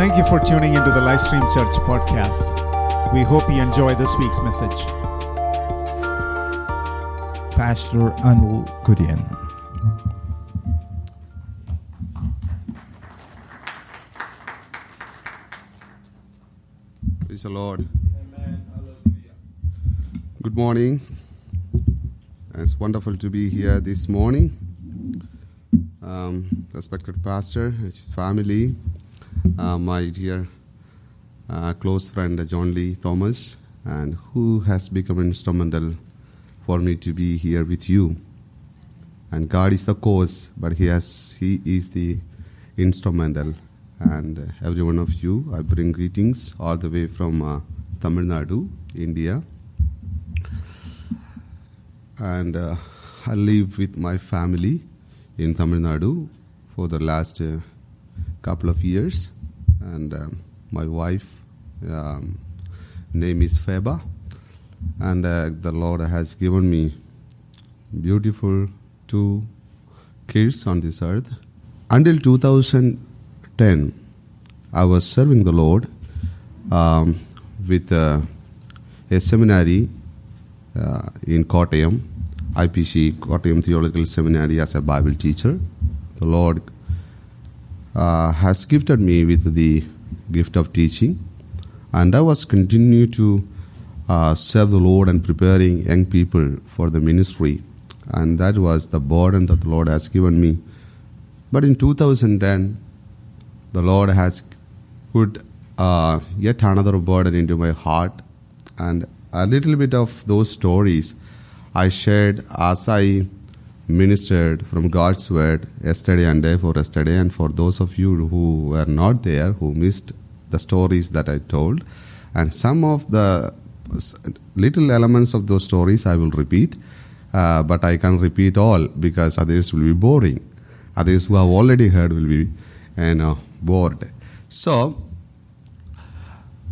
Thank you for tuning into the Livestream Church podcast. We hope you enjoy this week's message. Pastor Anil Kurian. Praise the Lord. Good morning. It's wonderful to be here this morning. Um, respected pastor, family, my dear uh, close friend uh, John Lee Thomas, and who has become instrumental for me to be here with you. And God is the cause, but He has He is the instrumental. And uh, every one of you, I bring greetings all the way from uh, Tamil Nadu, India. And uh, I live with my family in Tamil Nadu for the last uh, couple of years. And um, my wife um, name is Feba. And uh, the Lord has given me beautiful two kids on this earth. Until 2010, I was serving the Lord um, with uh, a seminary uh, in Kottayam, IPC, Kottayam Theological Seminary, as a Bible teacher. The Lord uh, has gifted me with the gift of teaching, and I was continue to uh, serve the Lord and preparing young people for the ministry, and that was the burden that the Lord has given me. But in 2010, the Lord has put uh, yet another burden into my heart, and a little bit of those stories I shared as I ministered from God's word yesterday and day for yesterday, and for those of you who were not there, who missed the stories that I told, and some of the little elements of those stories I will repeat, uh, but I can't repeat all because others will be boring. Others who have already heard will be, you know, bored. So,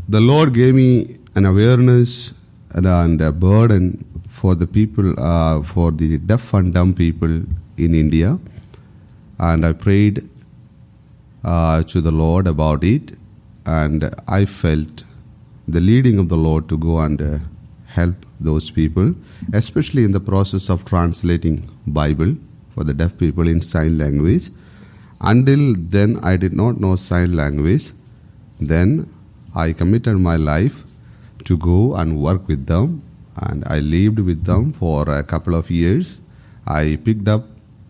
the Lord gave me an awareness and, and a burden for the people, uh, for the deaf and dumb people in India, and I prayed uh, to the Lord about it, and I felt the leading of the Lord to go and uh, help those people, especially in the process of translating Bible for the deaf people in sign language. Until then, I did not know sign language. Then I committed my life to go and work with them, and I lived with them for a couple of years. I picked up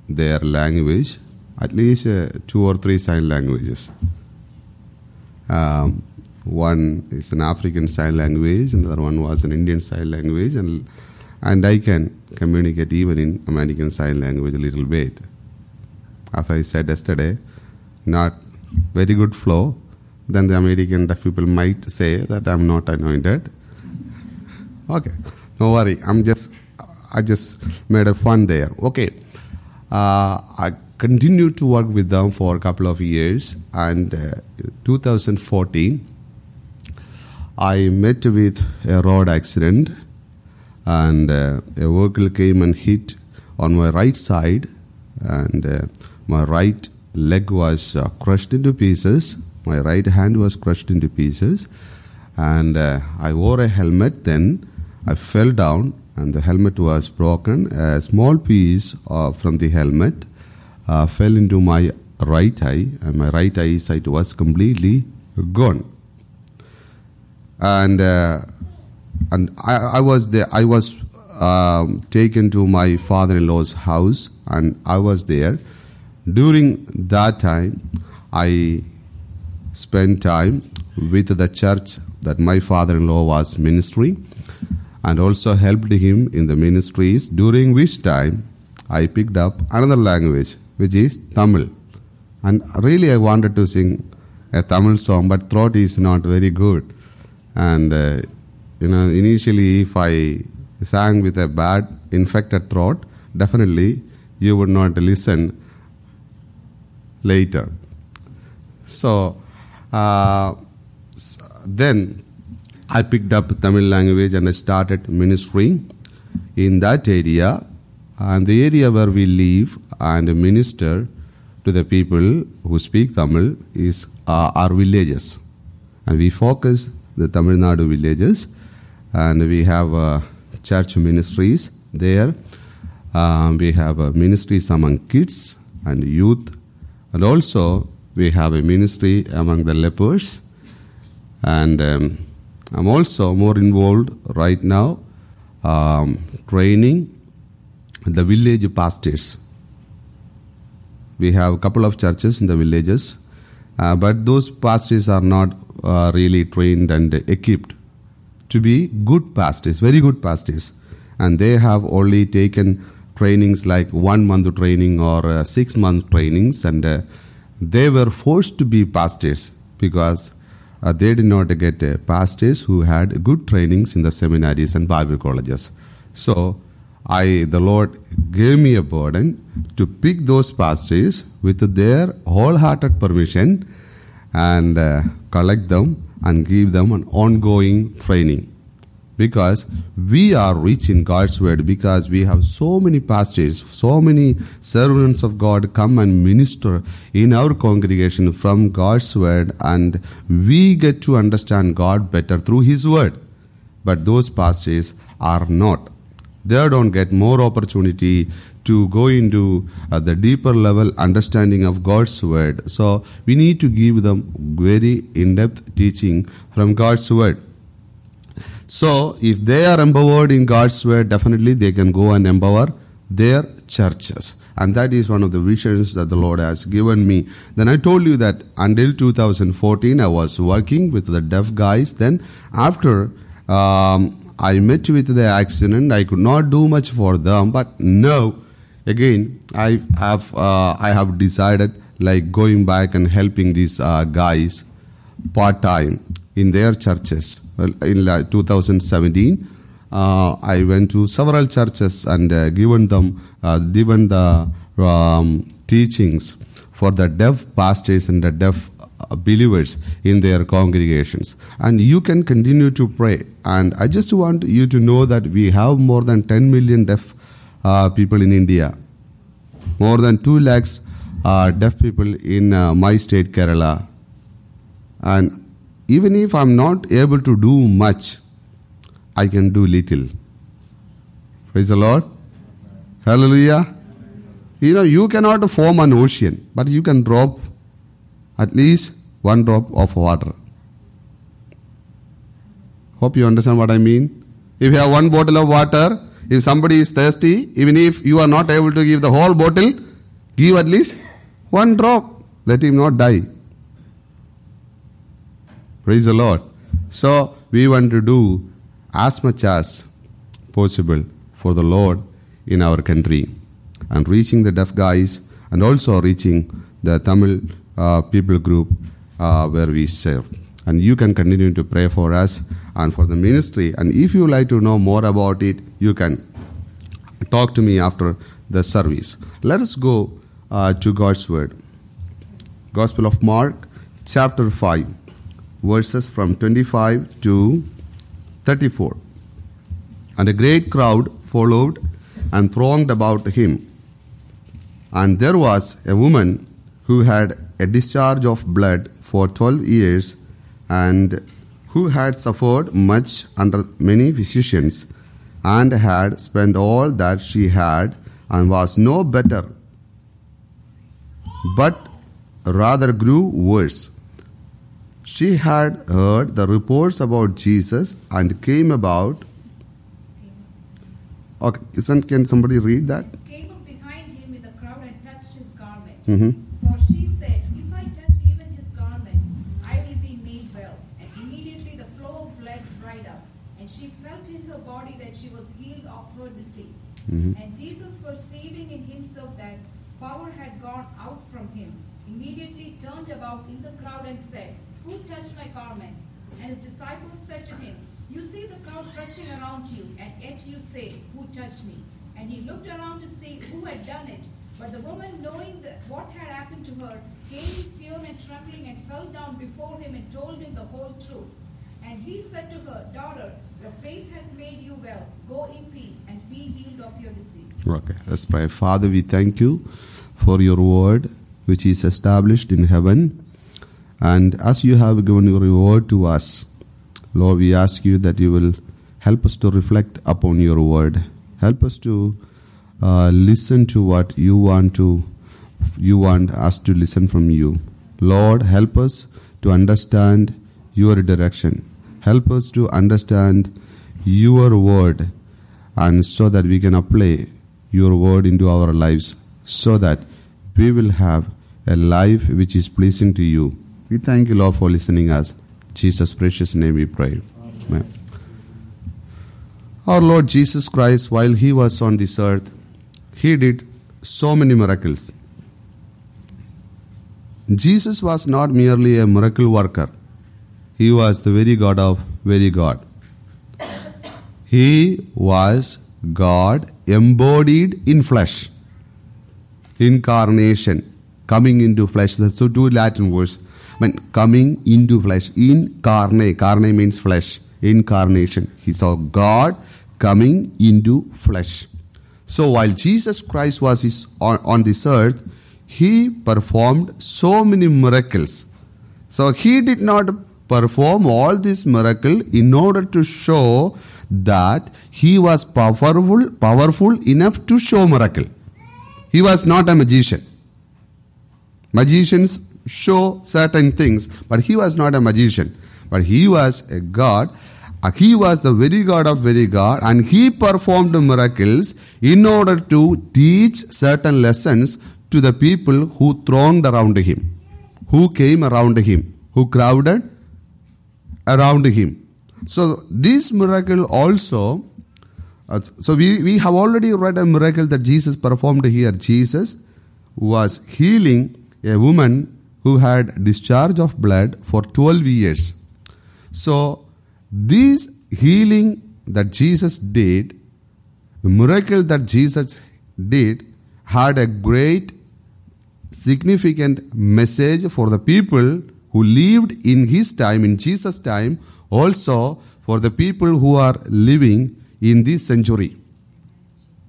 their language, at least uh, two or three sign languages. Um, one is an African sign language, another one was an Indian sign language, and and I can communicate even in American sign language a little bit. As I said yesterday, not very good flow. Then the American deaf people might say that I'm not anointed. Okay, no worry. I'm just I just made a fun there. Okay, uh, I continued to work with them for a couple of years, and uh, 2014, I met with a road accident, and uh, a vehicle came and hit on my right side, and uh, my right leg was uh, crushed into pieces. My right hand was crushed into pieces, and uh, I wore a helmet. Then I fell down, and the helmet was broken. A small piece uh, from the helmet uh, fell into my right eye, and my right eyesight was completely gone. And uh, and I, I was there. I was um, taken to my father-in-law's house, and I was there. During that time, I spent time with the church that my father-in-law was ministering, and also helped him in the ministries. During which time, I picked up another language, which is Tamil. And really, I wanted to sing a Tamil song, but throat is not very good. And uh, you know, initially, if I sang with a bad infected throat, definitely you would not listen later. So uh, then I picked up Tamil language and I started ministering in that area and the area where we live and minister to the people who speak Tamil is uh, our villages. And we focus the Tamil Nadu villages and we have uh, church ministries there. Um, we have uh, ministries among kids and youth and also we have a ministry among the lepers and um, I'm also more involved right now um, training the village pastors. We have a couple of churches in the villages, uh, but those pastors are not uh, really trained and equipped to be good pastors, very good pastors, and they have only taken trainings like one month training or uh, six month trainings, and uh, they were forced to be pastors because they did not get uh, pastors who had good trainings in the seminaries and Bible colleges. So, I, the Lord gave me a burden to pick those pastors with their wholehearted permission and uh, collect them and give them an ongoing training. Because we are rich in God's word, because we have so many pastors, so many servants of God come and minister in our congregation from God's word, and we get to understand God better through His word. But those pastors are not they don't get more opportunity to go into uh, the deeper level understanding of God's word. So we need to give them very in-depth teaching from God's word. So if they are empowered in God's word, definitely they can go and empower their churches. And that is one of the visions that the Lord has given me. Then I told you that until 2014 I was working with the deaf guys. Then after um, I met with the accident. I could not do much for them, but now again I have uh, I have decided like going back and helping these uh, guys part time in their churches. In 2017, uh, I went to several churches and uh, given them uh, given the um, teachings for the deaf pastors and the deaf uh, believers in their congregations. And you can continue to pray. And i just want you to know that we have more than 10 million deaf uh, people in india. More than 2 lakhs uh, deaf people in my state kerala. And even if i'm not able to do much i can do little praise the lord hallelujah you know you cannot form an ocean but you can drop at least one drop of water. Hope you understand what I mean. If you have one bottle of water, if somebody is thirsty, even if you are not able to give the whole bottle, give at least one drop. Let him not die. Praise the Lord. So we want to do as much as possible for the Lord in our country and reaching the deaf guys and also reaching the Tamil uh, people group uh, where we serve. And you can continue to pray for us and for the ministry. And if you like to know more about it, you can talk to me after the service. Let us go uh, to God's Word. Gospel of Mark, chapter 5, verses from 25 to 34. And a great crowd followed and thronged about him. And there was a woman who had a discharge of blood for 12 years and who had suffered much under many physicians and had spent all that she had and was no better but rather grew worse. She had heard the reports about Jesus and came about. Okay, isn't, can somebody read that? came up behind him in the crowd and touched his garment. hmm For she said, If I touch even his garment, I will be made well. And immediately the flow of blood dried up, and she felt in her body that she was healed of her disease. Mhm. And Jesus, perceiving in himself that power had gone out from him, immediately turned about in the crowd and said, Who touched my garments? And his disciples said to him, You see the crowd pressing around you, and yet you say, Who touched me? And he looked around to see who had done it. But the woman, knowing what had happened to her, came in fear and trembling and fell down before him and told him the whole truth. And he said to her, Daughter, your faith has made you well. Go in peace and be healed of your disease. Okay, let's pray. Father, we thank you for your word. which is established in heaven. And as you have given your word to us, Lord, we ask you that you will help us to reflect upon your word. Help us to uh, listen to what you want to you want us to listen from you. Lord, help us to understand your direction. Help us to understand your word and so that we can apply your word into our lives so that we will have a life which is pleasing to you. We thank you, Lord, for listening us. Jesus' precious name we pray. Amen. Our Lord Jesus Christ, while he was on this earth, he did so many miracles. Jesus was not merely a miracle worker. He was the very God of very God. He was God embodied in flesh. Incarnation. Coming into flesh. That's so two Latin words. Mean, coming into flesh. Incarnate. Carne means flesh. Incarnation. He saw God coming into flesh. So while Jesus Christ was his, on, on this earth, he performed so many miracles. So he did not perform all this miracle in order to show that he was powerful, powerful enough to show miracle. He was not a magician. Magicians show certain things, but he was not a magician. But he was a God. Uh, He was the very God of very God, and he performed miracles in order to teach certain lessons to the people who thronged around him, who came around him, who crowded around him. So this miracle also, uh, so we, we have already read a miracle that Jesus performed here. Jesus was healing a woman who had discharge of blood for 12 years. So this healing that Jesus did, the miracle that Jesus did, had a great significant message for the people who lived in his time, in Jesus' time, also for the people who are living in this century.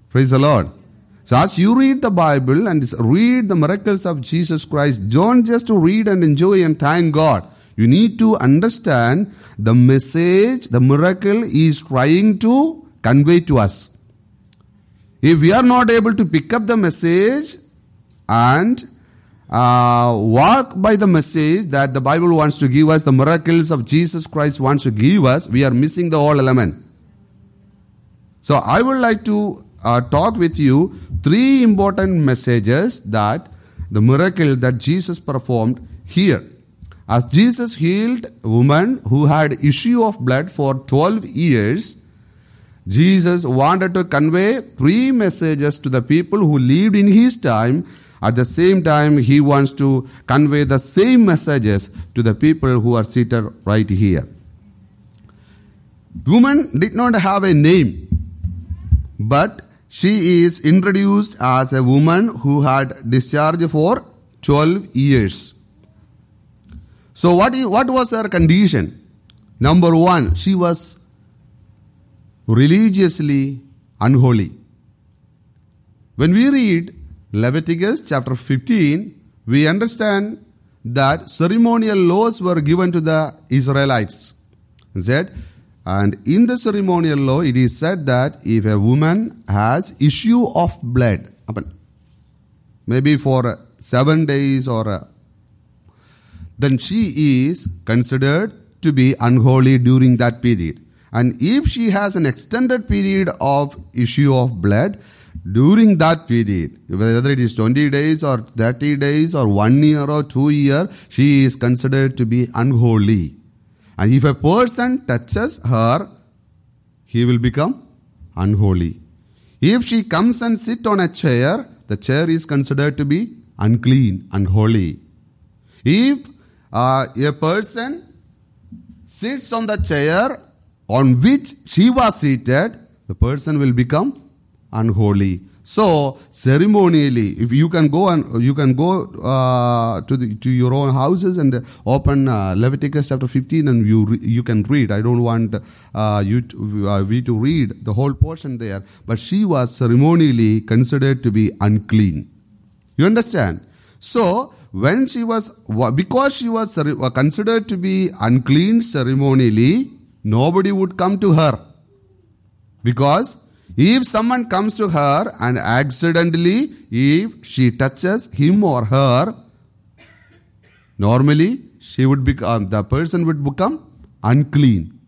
Praise the Lord. So as you read the Bible and read the miracles of Jesus Christ, don't just read and enjoy and thank God. You need to understand the message the miracle is trying to convey to us. If we are not able to pick up the message and uh, walk by the message that the Bible wants to give us, the miracles of Jesus Christ wants to give us, we are missing the whole element. So I would like to uh, talk with you three important messages that the miracle that Jesus performed here. As Jesus healed woman who had issue of blood for 12 years, Jesus wanted to convey three messages to the people who lived in his time. At the same time, he wants to convey the same messages to the people who are seated right here. Woman did not have a name, but she is introduced as a woman who had discharge for 12 years. So what, what was her condition? Number one, she was religiously unholy. When we read Leviticus chapter 15, we understand that ceremonial laws were given to the Israelites. It Said, and in the ceremonial law, it is said that if a woman has issue of blood, maybe for seven days or uh, then she is considered to be unholy during that period. And if she has an extended period of issue of blood, during that period, whether it is 20 days or 30 days or one year or two year, she is considered to be unholy. And if a person touches her, he will become unholy. If she comes and sit on a chair, the chair is considered to be unclean, unholy. If uh, a person sits on the chair on which she was seated, the person will become unholy. So ceremonially, if you can go and you can go uh, to the to your own houses and open uh, Leviticus chapter 15 and you re- you can read. I don't want uh, you to, uh, we to read the whole portion there, but she was ceremonially considered to be unclean. You understand? So, when she was, because she was considered to be unclean ceremonially, nobody would come to her. Because if someone comes to her and accidentally, if she touches him or her, normally she would become, um, the person would become unclean.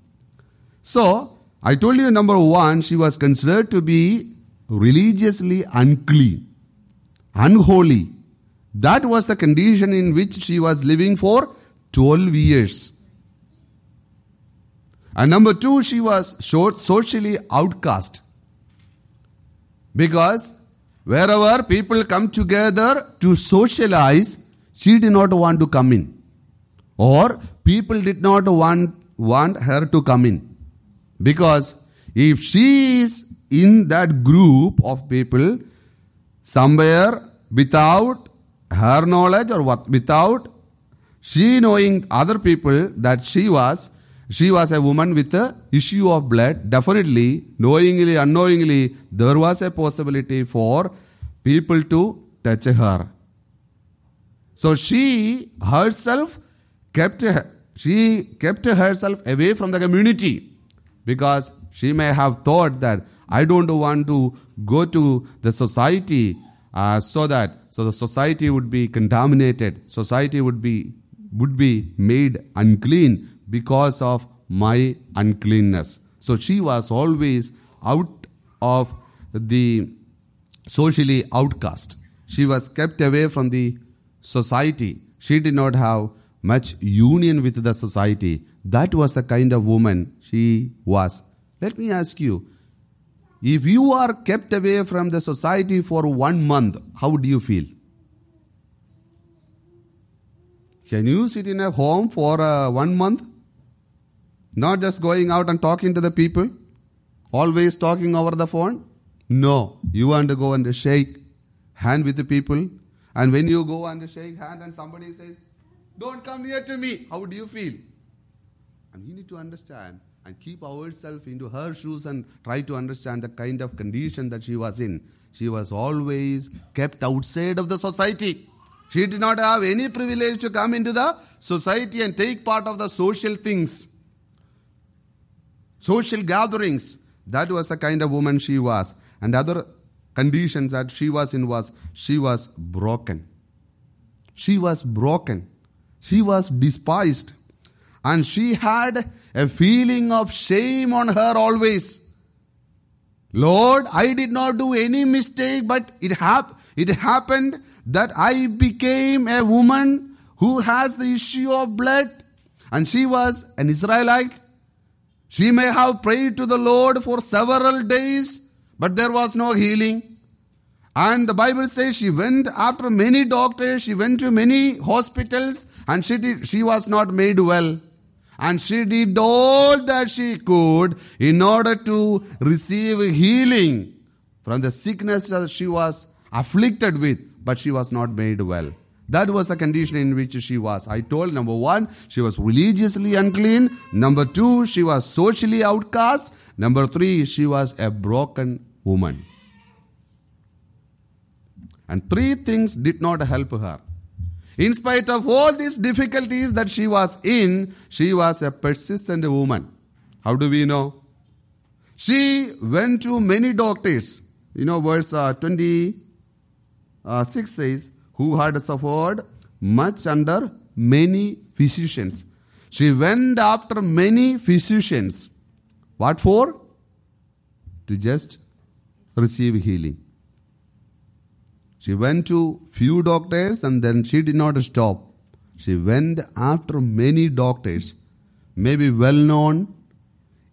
So, I told you number one, she was considered to be religiously unclean, unholy. That was the condition in which she was living for 12 years. And number two, she was so- socially outcast. Because wherever people come together to socialize, she did not want to come in. Or people did not want, want her to come in. Because if she is in that group of people, somewhere without her knowledge or without she knowing other people that she was, she was a woman with a issue of blood. Definitely, knowingly, unknowingly, there was a possibility for people to touch her. So she herself kept she kept herself away from the community because she may have thought that I don't want to go to the society uh, so that so the society would be contaminated, society would be would be made unclean because of my uncleanness. So she was always out of the socially outcast. She was kept away from the society. She did not have much union with the society. That was the kind of woman she was. Let me ask you if you are kept away from the society for one month, how do you feel? Can you sit in a home for uh, one month? Not just going out and talking to the people? Always talking over the phone? No. You want to go and shake hand with the people. And when you go and shake hand and somebody says, Don't come near to me, how do you feel? And we need to understand and keep ourselves into her shoes and try to understand the kind of condition that she was in. She was always kept outside of the society. She did not have any privilege to come into the society and take part of the social things, social gatherings. That was the kind of woman she was. And other conditions that she was in was she was broken. She was broken. She was despised. And she had a feeling of shame on her always. Lord, I did not do any mistake, but it, hap- it happened that I became a woman who has the issue of blood. And she was an Israelite. She may have prayed to the Lord for several days, but there was no healing. And the Bible says she went after many doctors, she went to many hospitals, and she, did, she was not made well. And she did all that she could in order to receive healing from the sickness that she was afflicted with, but she was not made well. That was the condition in which she was. I told number one, she was religiously unclean. Number two, she was socially outcast. Number three, she was a broken woman. And three things did not help her. In spite of all these difficulties that she was in, she was a persistent woman. How do we know? She went to many doctors. You know, verse uh, 26 says, Who had suffered much under many physicians. She went after many physicians. What for? To just receive healing. She went to few doctors and then she did not stop. She went after many doctors, maybe well known,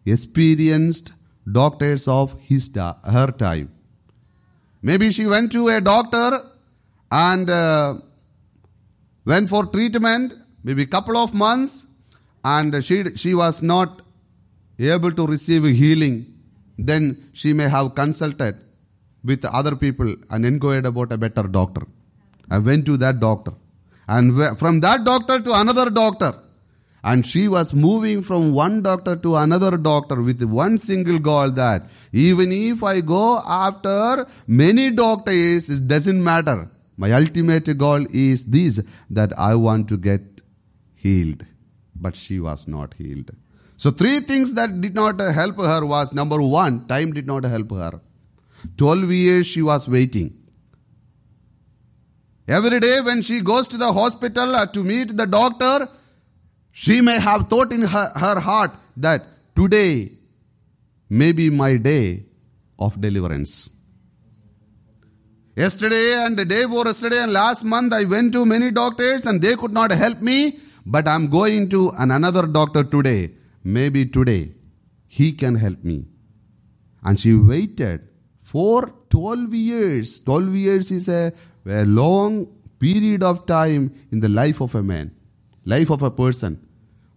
experienced doctors of his, her time. Maybe she went to a doctor and uh, went for treatment, maybe couple of months, and she, she was not able to receive healing. Then she may have consulted with other people and inquired about a better doctor. I went to that doctor. And from that doctor to another doctor. And she was moving from one doctor to another doctor with one single goal that even if I go after many doctors, it doesn't matter. My ultimate goal is this that I want to get healed. But she was not healed. So, three things that did not help her was number one, time did not help her. 12 years she was waiting. Every day when she goes to the hospital uh, to meet the doctor, she may have thought in her, her heart that today may be my day of deliverance. Yesterday and the day before yesterday and last month I went to many doctors and they could not help me, but I'm going to an another doctor today. Maybe today he can help me. And she waited for 12 years. 12 years is a, a long period of time in the life of a man, life of a person.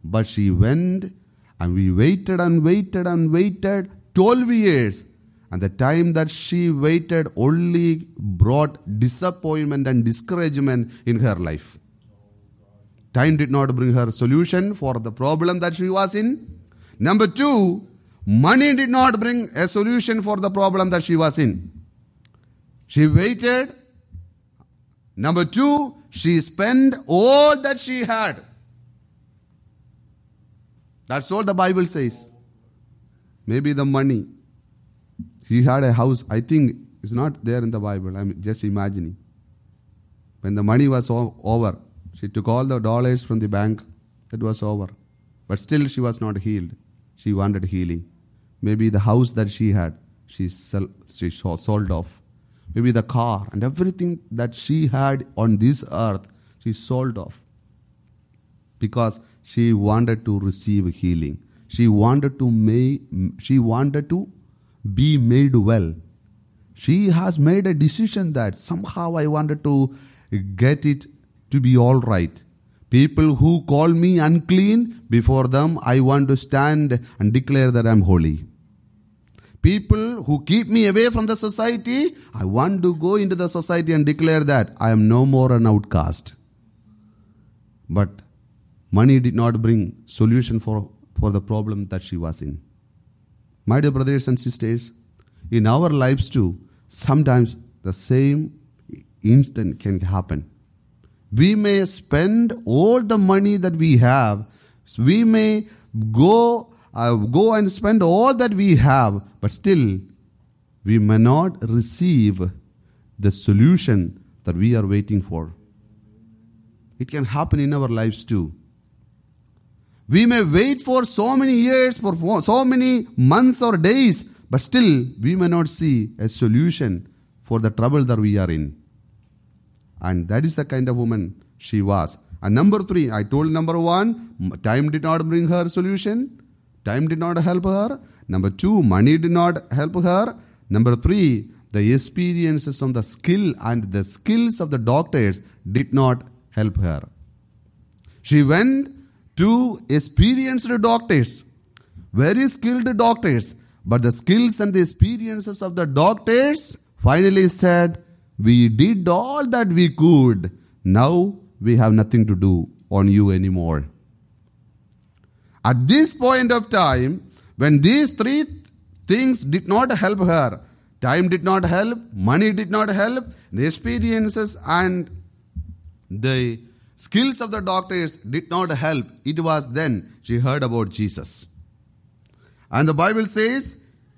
But she went and we waited and waited and waited 12 years. And the time that she waited only brought disappointment and discouragement in her life. Time did not bring her solution for the problem that she was in. Number two, money did not bring a solution for the problem that she was in. She waited. Number two, she spent all that she had. That's all the Bible says. Maybe the money. She had a house. I think it's not there in the Bible. I'm just imagining. When the money was over, she took all the dollars from the bank. It was over. But still, she was not healed. She wanted healing. Maybe the house that she had, she, sell, she sold off. Maybe the car and everything that she had on this earth, she sold off because she wanted to receive healing she wanted to make she wanted to be made well. She has made a decision that somehow i wanted to get it to be all right. People who call me unclean before them i want to stand and declare that i'm holy. People who keep me away from the society i want to go into the society and declare that i am no more an outcast. But money did not bring solution for, for the problem that she was in. My dear brothers and sisters, in our lives too, sometimes the same instant can happen. We may spend all the money that we have. We may go uh, go and spend all that we have, but still we may not receive the solution that we are waiting for. It can happen in our lives too. We may wait for so many years, for so many months or days, but still we may not see a solution for the trouble that we are in. And that is the kind of woman she was. And number three, I told number one, time did not bring her solution. Time did not help her. Number two, money did not help her. Number three, the experiences of the skill and the skills of the doctors did not help her. She went to experienced doctors, very skilled doctors, but the skills and the experiences of the doctors finally said, We did all that we could. Now we have nothing to do on you anymore. At this point of time, when these three things did not help her, time did not help, money did not help, the experiences and the skills of the doctors did not help. It was then she heard about Jesus. And the Bible says,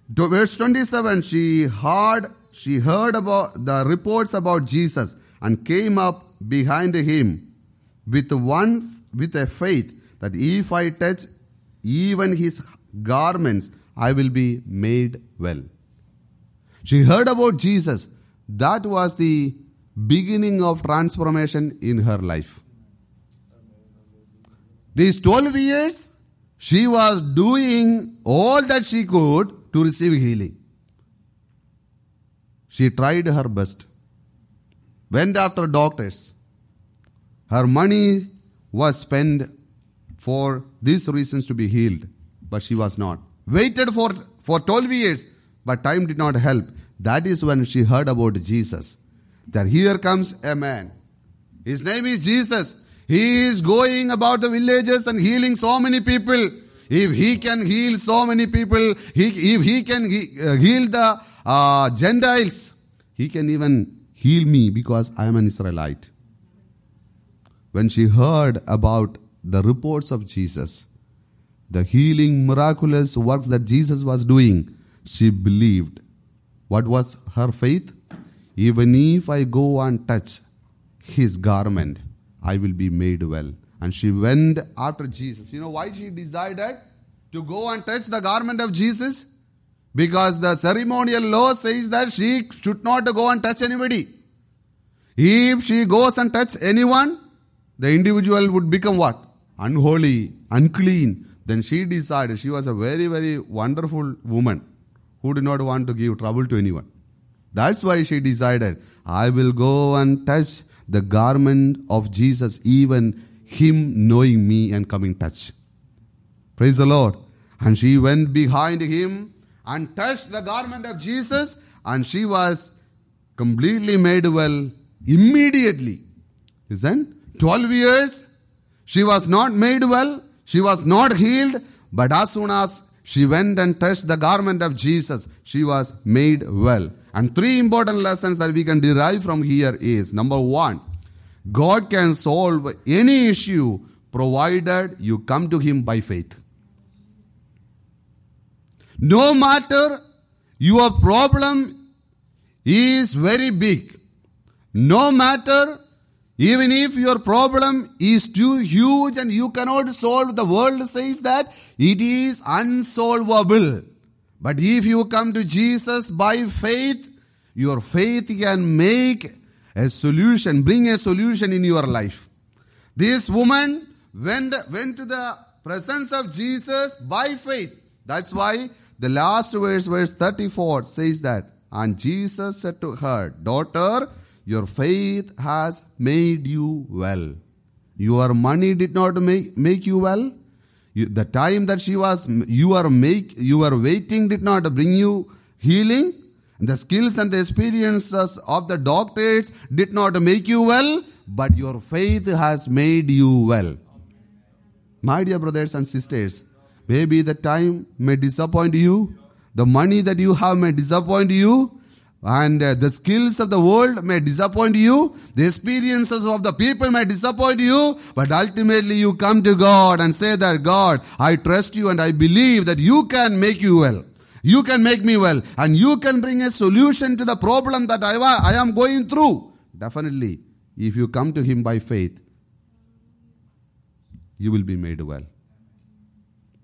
verse 27, she heard, she heard about the reports about Jesus and came up behind him with one, with a faith that if I touch even his garments, I will be made well. She heard about Jesus. That was the beginning of transformation in her life. These 12 years, she was doing all that she could to receive healing. She tried her best, went after doctors. Her money was spent for these reasons to be healed, but she was not. Waited for, for 12 years, but time did not help. That is when she heard about Jesus. That here comes a man. His name is Jesus. He is going about the villages and healing so many people. If he can heal so many people, he, if he can he, uh, heal the uh, Gentiles, he can even heal me because I am an Israelite. When she heard about the reports of Jesus, the healing, miraculous works that Jesus was doing, she believed. What was her faith? Even if I go and touch his garment, I will be made well. And she went after Jesus. You know why she decided to go and touch the garment of Jesus? Because the ceremonial law says that she should not go and touch anybody. If she goes and touch anyone, the individual would become what? Unholy, unclean. Then she decided, she was a very, very wonderful woman who did not want to give trouble to anyone. That's why she decided, I will go and touch the garment of Jesus, even him knowing me and coming touch. Praise the Lord. And she went behind him and touched the garment of Jesus, and she was completely made well immediately. Listen, 12 years, she was not made well, she was not healed, but as soon as she went and touched the garment of Jesus, she was made well. And three important lessons that we can derive from here is number one, God can solve any issue provided you come to Him by faith. No matter your problem is very big, no matter even if your problem is too huge and you cannot solve, the world says that it is unsolvable. But if you come to Jesus by faith, your faith can make a solution, bring a solution in your life. This woman went, went to the presence of Jesus by faith. That's why the last verse, verse 34, says that. And Jesus said to her, Daughter, your faith has made you well. Your money did not make, make you well. You, the time that she was, you are make, you are waiting did not bring you healing. The skills and the experiences of the doctors did not make you well, but your faith has made you well. My dear brothers and sisters, maybe the time may disappoint you, the money that you have may disappoint you, and uh, the skills of the world may disappoint you, the experiences of the people may disappoint you, but ultimately you come to God and say that God, I trust you and I believe that you can make you well. You can make me well and you can bring a solution to the problem that I, I am going through. Definitely, if you come to Him by faith, you will be made well.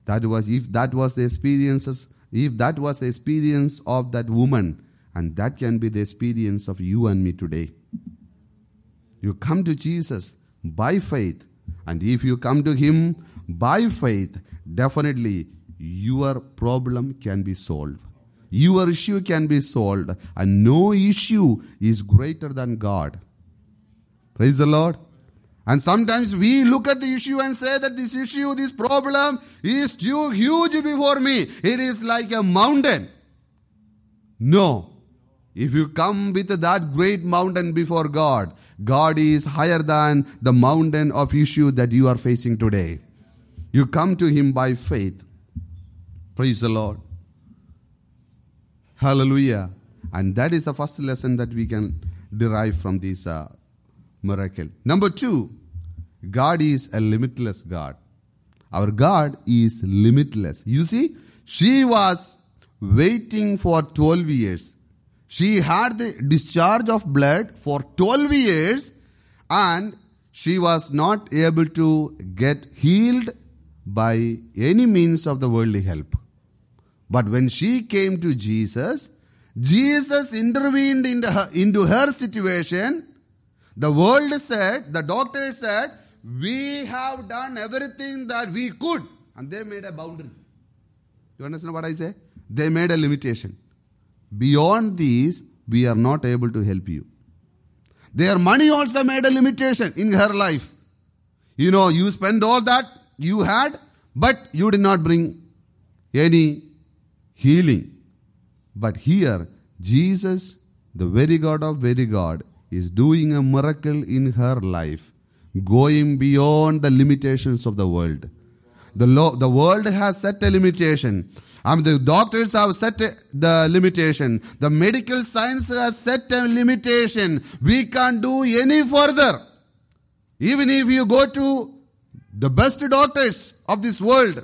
That was, if that was the experiences, if that was the experience of that woman, and that can be the experience of you and me today. You come to Jesus by faith, and if you come to Him by faith, definitely your problem can be solved. Your issue can be solved, and no issue is greater than God. Praise the Lord. And sometimes we look at the issue and say that this issue, this problem is too huge before me. It is like a mountain. No. If you come with that great mountain before God, God is higher than the mountain of issue that you are facing today. You come to Him by faith. Praise the Lord. Hallelujah. And that is the first lesson that we can derive from this uh, miracle. Number two, God is a limitless God. Our God is limitless. You see, she was waiting for 12 years. She had the discharge of blood for 12 years and she was not able to get healed by any means of the worldly help. But when she came to Jesus, Jesus intervened into her, into her situation. The world said, the doctor said, we have done everything that we could. And they made a boundary. You understand what I say? They made a limitation. Beyond these, we are not able to help you. Their money also made a limitation in her life. You know, you spend all that you had, but you did not bring any healing. But here, Jesus, the very God of very God, is doing a miracle in her life, going beyond the limitations of the world. The, lo- the world has set a limitation. I mean, the doctors have set the limitation. The medical science has set a limitation. We can't do any further. Even if you go to the best doctors of this world,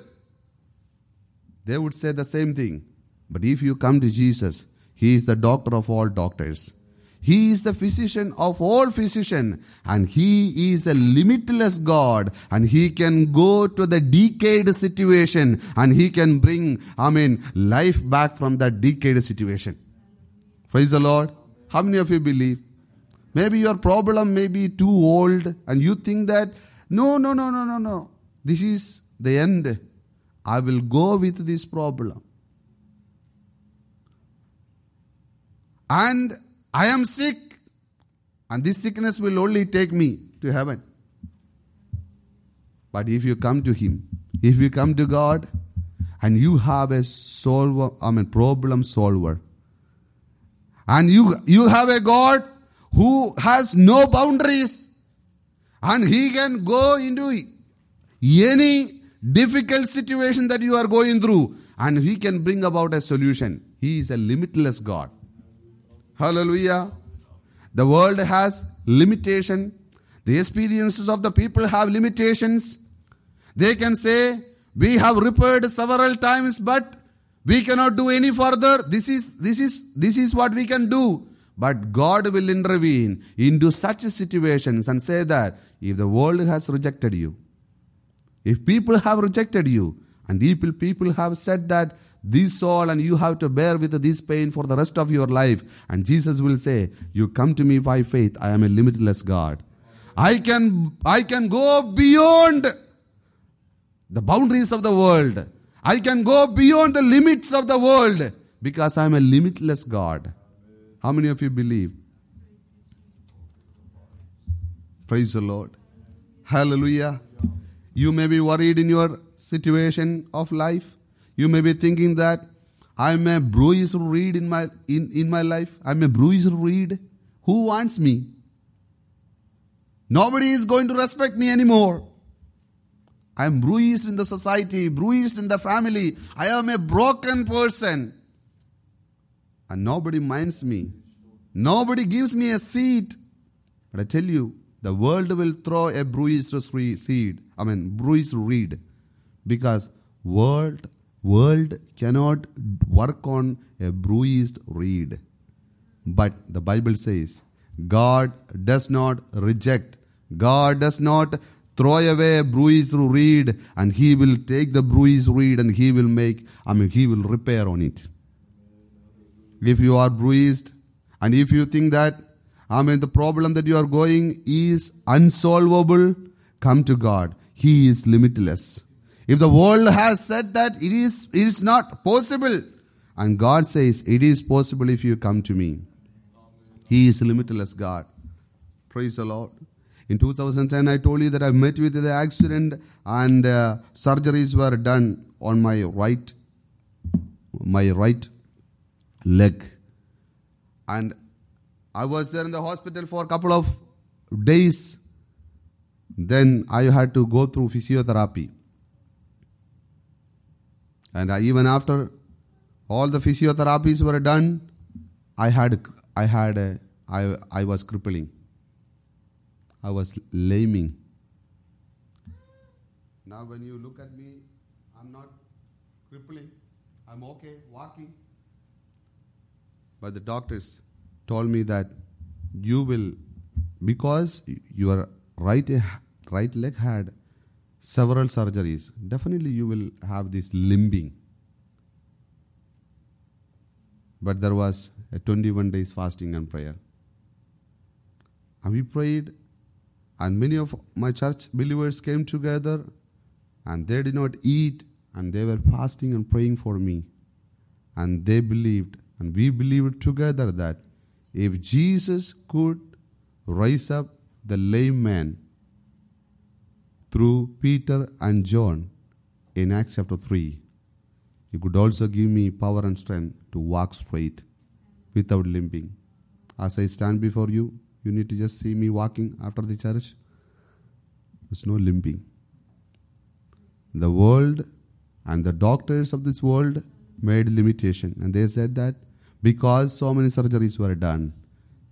they would say the same thing. But if you come to Jesus, He is the doctor of all doctors. He is the physician of all physicians, and He is a limitless God, and He can go to the decayed situation, and He can bring, I mean, life back from that decayed situation. Praise the Lord. How many of you believe? Maybe your problem may be too old, and you think that, no, no, no, no, no, no. This is the end. I will go with this problem. And I am sick, and this sickness will only take me to heaven. But if you come to Him, if you come to God, and you have a solver, I mean problem solver, and you you have a God who has no boundaries, and He can go into any difficult situation that you are going through, and He can bring about a solution. He is a limitless God. Hallelujah. The world has limitation. The experiences of the people have limitations. They can say, we have repaired several times, but we cannot do any further. This is, this is, this is what we can do. But God will intervene into such situations and say that if the world has rejected you, if people have rejected you, and people, people have said that this soul and you have to bear with this pain for the rest of your life. And Jesus will say, You come to me by faith, I am a limitless God. I can I can go beyond the boundaries of the world. I can go beyond the limits of the world because I am a limitless God. How many of you believe? Praise the Lord. Hallelujah. You may be worried in your situation of life. You may be thinking that I'm a bruised reed in my in, in my life. I'm a bruised reed. Who wants me? Nobody is going to respect me anymore. I'm bruised in the society, bruised in the family. I am a broken person. And nobody minds me. Nobody gives me a seat. But I tell you, the world will throw a bruised seed. I mean, bruised reed. Because world world cannot work on a bruised reed. But the Bible says, God does not reject, God does not throw away a bruised reed, and He will take the bruised reed and He will make, I mean, He will repair on it. If you are bruised, and if you think that, I mean, the problem that you are going is unsolvable, come to God. He is limitless. If the world has said that it is, it is not possible, and God says it is possible if you come to me. He is limitless God. Praise the Lord. In 2010, I told you that I met with the accident and uh, surgeries were done on my right, my right leg, and I was there in the hospital for a couple of days. Then I had to go through physiotherapy. And I, even after all the physiotherapies were done, I had, I had, a, I, I was crippling. I was laming. Now, when you look at me, I'm not crippling. I'm okay walking. But the doctors told me that you will, because your right, right leg had several surgeries, definitely you will have this limbing. But there was a 21 days fasting and prayer. And we prayed, and many of my church believers came together, and they did not eat, and they were fasting and praying for me. And they believed, and we believed together that if Jesus could raise up the lame man, through Peter and John in Acts chapter 3. He could also give me power and strength to walk straight without limping. As I stand before you, you need to just see me walking after the church. There's no limping. The world and the doctors of this world made limitation. And they said that because so many surgeries were done,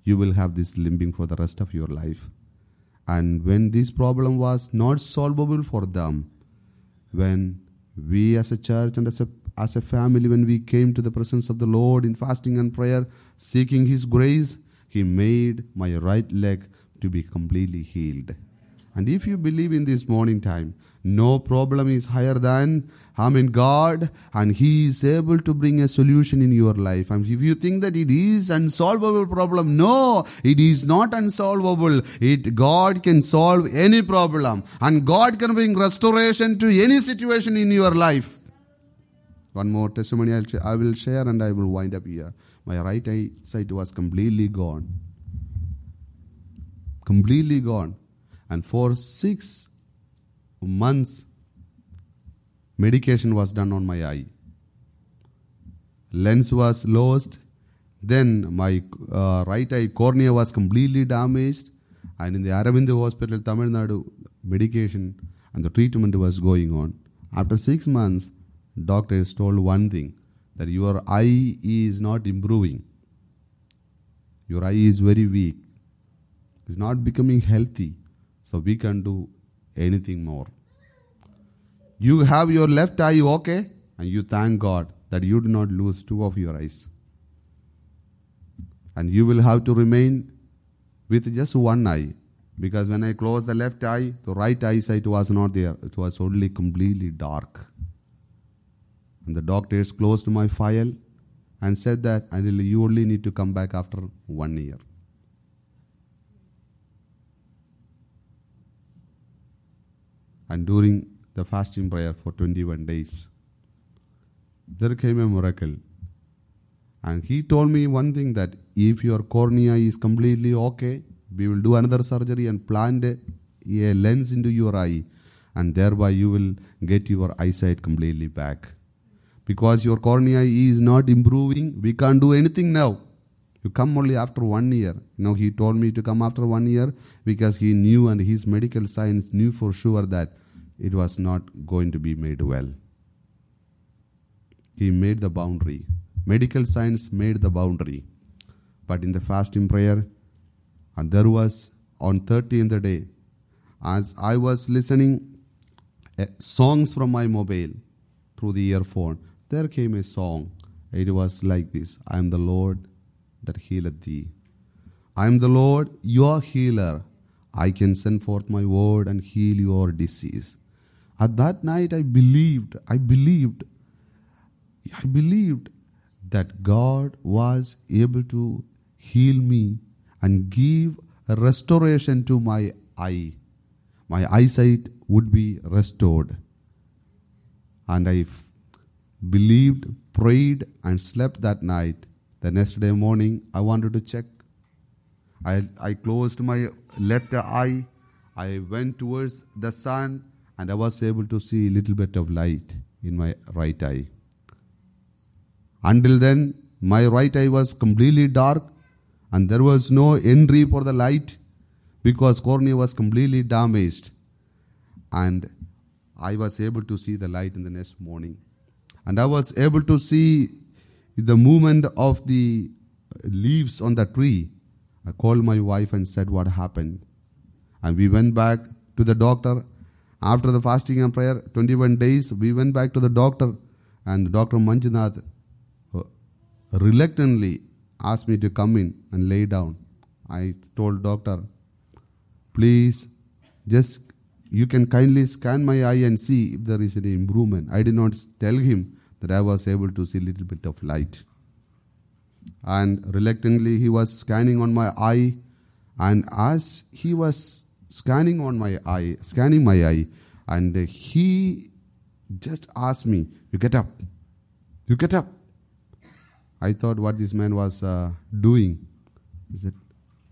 you will have this limping for the rest of your life. And when this problem was not solvable for them, when we as a church and as a, as a family, when we came to the presence of the Lord in fasting and prayer, seeking His grace, He made my right leg to be completely healed. And if you believe in this morning time, no problem is higher than I'm mean God, and He is able to bring a solution in your life. And if you think that it is unsolvable problem, no, it is not unsolvable. It God can solve any problem, and God can bring restoration to any situation in your life. One more testimony I'll I will share, and I will wind up here. My right eye sight was completely gone, completely gone and for six months medication was done on my eye. Lens was lost. Then my uh, right eye cornea was completely damaged. And in the Aravind hospital tamil nadu medication and the treatment was going on. After 6 months doctors told one thing that your eye is not improving. Your eye is very weak. It's not becoming healthy so we can do anything more. You have your left eye okay, and you thank God that you do not lose two of your eyes. And you will have to remain with just one eye. Because when I closed the left eye, the right eyesight was not there. It was only completely dark. And the doctors closed my file and said that "Anil, you only need to come back after one year. And during the fasting prayer for 21 days, there came a miracle. And he told me one thing that if your cornea is completely okay, we will do another surgery and plant a, lens into your eye, and thereby you will get your eyesight completely back. Because your cornea is not improving, we can't do anything now. You come only after one year. Now he told me to come after one year because he knew and his medical science knew for sure that it was not going to be made well. He made the boundary. Medical science made the boundary. But in the fasting prayer, and there was on 30th day, as I was listening uh, songs from my mobile through the earphone, there came a song. It was like this I am the Lord that healeth thee. I am the Lord, your healer. I can send forth my word and heal your disease. At that night, I believed, I believed, I believed that God was able to heal me and give restoration to my eye. My eyesight would be restored. And I believed, prayed, and slept that night. The next day morning, I wanted to check. I, I closed my left eye. I went towards the sun and I was able to see a little bit of light in my right eye. Until then, my right eye was completely dark and there was no entry for the light because cornea was completely damaged. And I was able to see the light in the next morning. And I was able to see the movement of the leaves on the tree. I called my wife and said what happened. And we went back to the doctor. After the fasting and prayer, 21 days, we went back to the doctor. And Dr. Manjunath uh, reluctantly asked me to come in and lay down. I told doctor, please just you can kindly scan my eye and see if there is any improvement. I did not tell him that I was able to see a little bit of light. And reluctantly, he was scanning on my eye. And as he was scanning on my eye, scanning my eye, and he just asked me, You get up. You get up. I thought what this man was uh, doing is that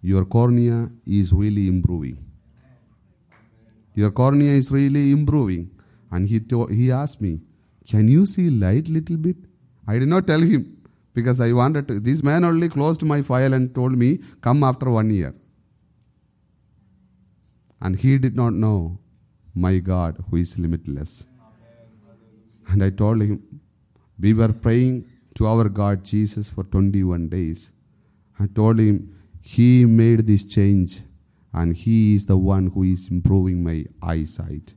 your cornea is really improving. Your cornea is really improving. And he, to- he asked me, Can you see light little bit? I did not tell him because I wanted to. This man only closed my file and told me, Come after one year. And he did not know my God who is limitless. And I told him, We were praying to our God Jesus for 21 days. I told him, He made this change and He is the one who is improving my eyesight.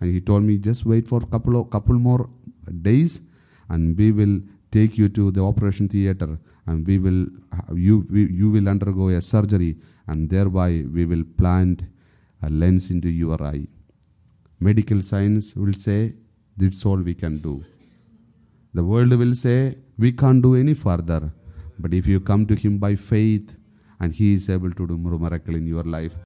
And he told me, just wait for a couple of couple more days and we will take you to the operation theater and we will you we, you will undergo a surgery and thereby we will plant a lens into your eye. Medical science will say that's all we can do. The world will say we can't do any further. But if you come to him by faith and he is able to do miracle in your life